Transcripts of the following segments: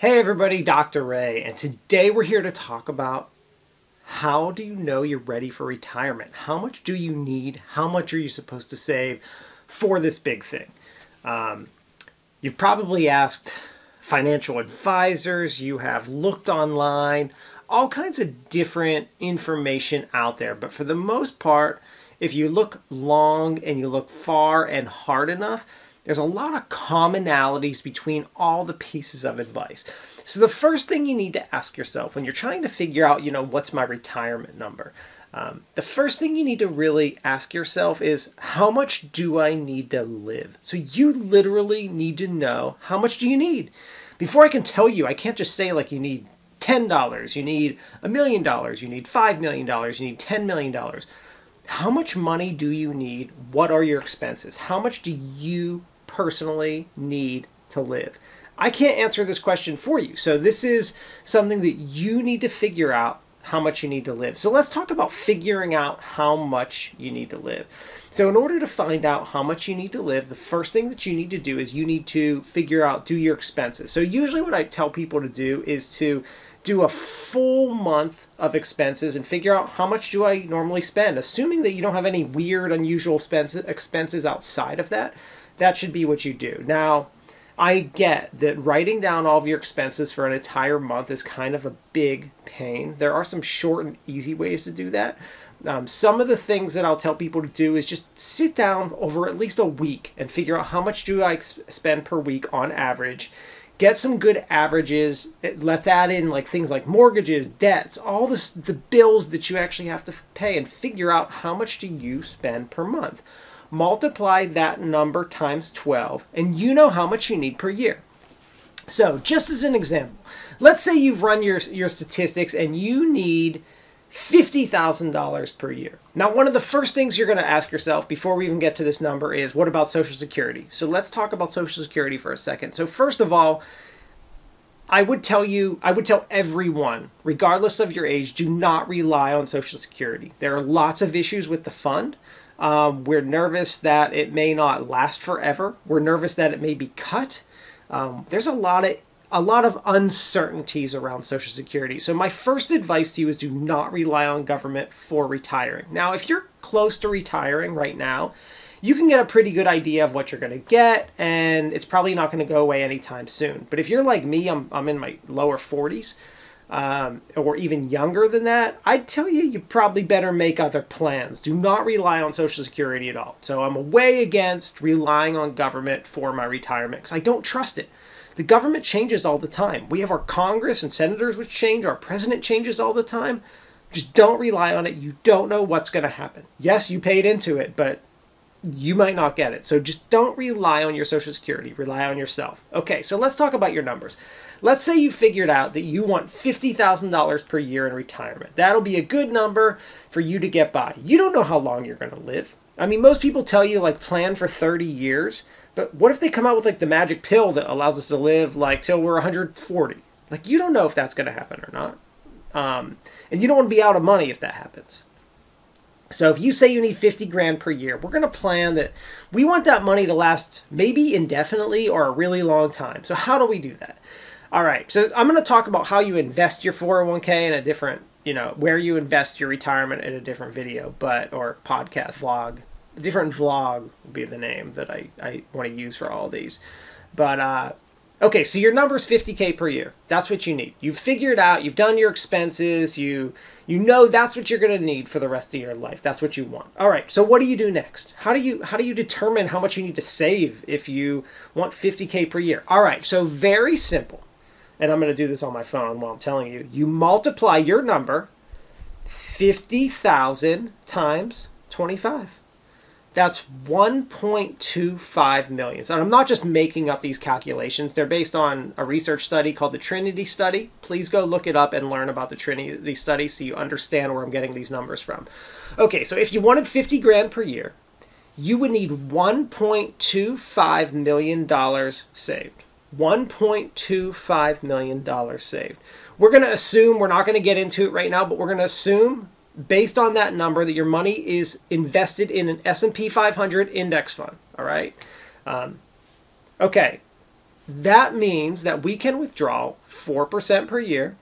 Hey everybody, Dr. Ray, and today we're here to talk about how do you know you're ready for retirement? How much do you need? How much are you supposed to save for this big thing? Um, you've probably asked financial advisors, you have looked online, all kinds of different information out there, but for the most part, if you look long and you look far and hard enough, there's a lot of commonalities between all the pieces of advice. So the first thing you need to ask yourself when you're trying to figure out, you know, what's my retirement number, um, the first thing you need to really ask yourself is how much do I need to live? So you literally need to know how much do you need. Before I can tell you, I can't just say like you need $10, you need a million dollars, you need $5 million, you need $10 million. How much money do you need? What are your expenses? How much do you personally need to live? I can't answer this question for you. So this is something that you need to figure out how much you need to live. So let's talk about figuring out how much you need to live. So in order to find out how much you need to live, the first thing that you need to do is you need to figure out do your expenses. So usually what I tell people to do is to do a full month of expenses and figure out how much do I normally spend, assuming that you don't have any weird unusual expenses outside of that that should be what you do. Now, I get that writing down all of your expenses for an entire month is kind of a big pain. There are some short and easy ways to do that. Um, some of the things that I'll tell people to do is just sit down over at least a week and figure out how much do I spend per week on average. Get some good averages. Let's add in like things like mortgages, debts, all this the bills that you actually have to pay, and figure out how much do you spend per month multiply that number times 12, and you know how much you need per year. So, just as an example, let's say you've run your, your statistics and you need $50,000 per year. Now, one of the first things you're going to ask yourself before we even get to this number is what about Social Security? So, let's talk about Social Security for a second. So, first of all, I would tell you, I would tell everyone, regardless of your age, do not rely on Social Security. There are lots of issues with the fund. Um, we're nervous that it may not last forever. We're nervous that it may be cut. Um, there's a lot of a lot of uncertainties around Social Security. So my first advice to you is do not rely on government for retiring. Now, if you're close to retiring right now, you can get a pretty good idea of what you're going to get, and it's probably not going to go away anytime soon. But if you're like me, I'm, I'm in my lower 40s um, or even younger than that, I'd tell you you probably better make other plans. Do not rely on Social Security at all. So I'm way against relying on government for my retirement because I don't trust it. The government changes all the time. We have our Congress and senators which change, our president changes all the time. Just don't rely on it. You don't know what's going to happen. Yes, you paid into it, but you might not get it. So just don't rely on your Social Security. Rely on yourself. Okay, so let's talk about your numbers. Let's say you figured out that you want $50,000 per year in retirement. That'll be a good number for you to get by. You don't know how long you're going to live. I mean, most people tell you like plan for 30 years, but what if they come out with like the magic pill that allows us to live like till we're 140? Like you don't know if that's going to happen or not. Um, and you don't want to be out of money if that happens. So if you say you need 50 grand per year, we're going to plan that we want that money to last maybe indefinitely or a really long time. So how do we do that? All right. So I'm going to talk about how you invest your 401k in a different, you know, where you invest your retirement in a different video, but or podcast vlog. Different vlog would be the name that I, I want to use for all these. But uh Okay, so your number is 50k per year. That's what you need. You've figured out, you've done your expenses, you you know that's what you're going to need for the rest of your life. That's what you want. All right. So what do you do next? How do you how do you determine how much you need to save if you want 50k per year? All right. So very simple. And I'm going to do this on my phone while I'm telling you. You multiply your number 50,000 times 25. That's 1.25 million. So I'm not just making up these calculations. They're based on a research study called the Trinity Study. Please go look it up and learn about the Trinity Study so you understand where I'm getting these numbers from. Okay, so if you wanted 50 grand per year, you would need 1.25 million dollars saved. 1.25 million dollars saved. We're going to assume we're not going to get into it right now, but we're going to assume based on that number that your money is invested in an S&P 500 index fund. All right. Um, okay. that means that we can withdraw 4% per year,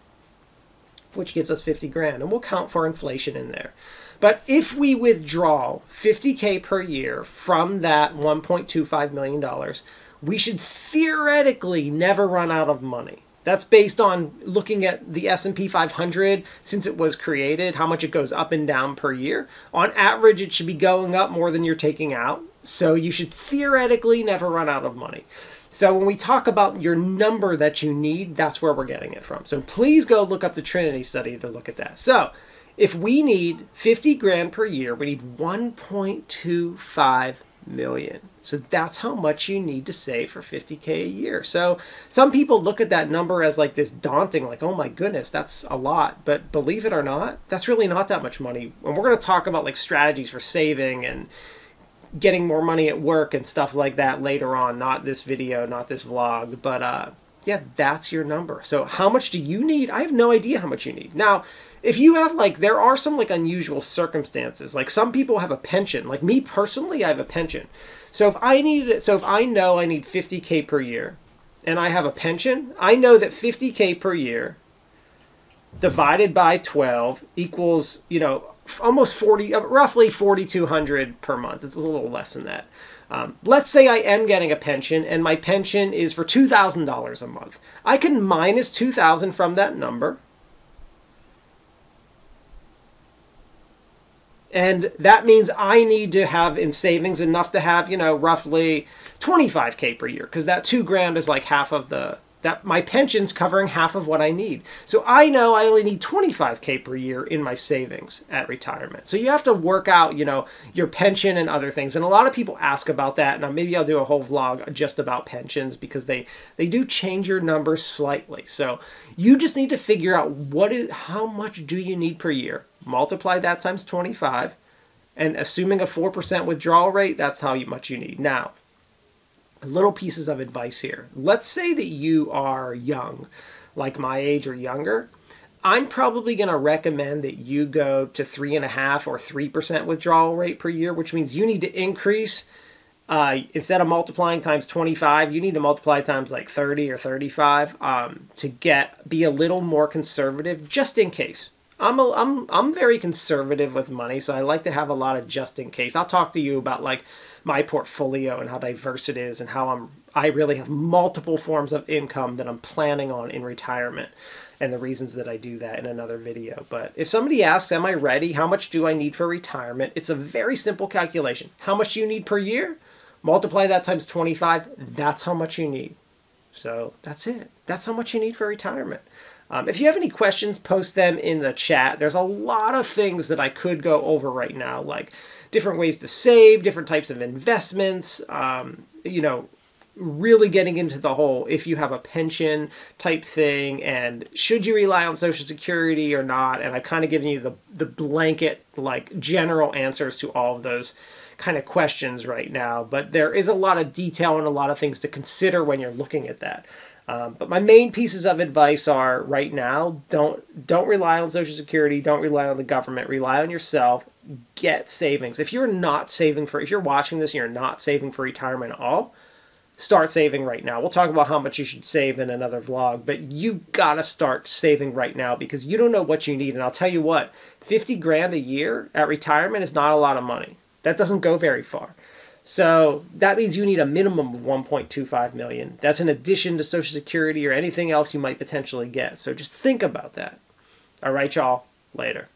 which gives us 50 grand, and we'll count for inflation in there. But if we withdraw 50K per year from that $1.25 million, we should theoretically never run out of money. That's based on looking at the S&P 500 since it was created, how much it goes up and down per year. On average, it should be going up more than you're taking out. So you should theoretically never run out of money. So when we talk about your number that you need, that's where we're getting it from. So please go look up the Trinity study to look at that. So if we need 50 grand per year, we need 1.25 million. So that's how much you need to save for 50K a year. So some people look at that number as like this daunting, like, oh my goodness, that's a lot. But believe it or not, that's really not that much money. And we're going to talk about like strategies for saving and getting more money at work and stuff like that later on. Not this video, not this vlog, but uh, yeah, that's your number. So how much do you need? I have no idea how much you need. Now, if you have like there are some like unusual circumstances like some people have a pension like me personally i have a pension so if i need so if i know i need 50k per year and i have a pension i know that 50k per year divided by 12 equals you know almost 40 uh, roughly 4200 per month it's a little less than that um, let's say i am getting a pension and my pension is for $2000 a month. I can minus 2000 from that number. And that means I need to have in savings enough to have, you know, roughly 25k per year because that 2 grand is like half of the that my pension's covering half of what I need. So I know I only need 25k per year in my savings at retirement. So you have to work out, you know, your pension and other things. And a lot of people ask about that. Now maybe I'll do a whole vlog just about pensions because they they do change your numbers slightly. So you just need to figure out what is how much do you need per year multiply that times 25, and assuming a 4% withdrawal rate, that's how much you need. Now, little pieces of advice here. Let's say that you are young, like my age or younger. I'm probably going to recommend that you go to three and a half or three percent withdrawal rate per year, which means you need to increase uh, instead of multiplying times 25, you need to multiply times like 30 or 35 um, to get be a little more conservative, just in case. I'm a, I'm I'm very conservative with money, so I like to have a lot of just in case. I'll talk to you about like my portfolio and how diverse it is and how I'm I really have multiple forms of income that I'm planning on in retirement and the reasons that I do that in another video. But if somebody asks, am I ready? How much do I need for retirement? It's a very simple calculation. How much do you need per year? Multiply that times 25. That's how much you need. So that's it. That's how much you need for retirement. Um, if you have any questions, post them in the chat. There's a lot of things that I could go over right now, like different ways to save, different types of investments, um, you know, really getting into the whole if you have a pension type thing and should you rely on social security or not and i've kind of given you the the blanket like general answers to all of those kind of questions right now but there is a lot of detail and a lot of things to consider when you're looking at that. Um, but my main pieces of advice are right now don't don't rely on social security don't rely on the government rely on yourself get savings. If you're not saving for if you're watching this and you're not saving for retirement at all start saving right now. We'll talk about how much you should save in another vlog but you gotta start saving right now because you don't know what you need. And i'll tell you what 50 grand a year at retirement is not a lot of money that doesn't go very far so that means you need a minimum of 1.25 million. That's in addition to Social Security or anything else you might potentially get. So just think about that. All right, y'all. Later.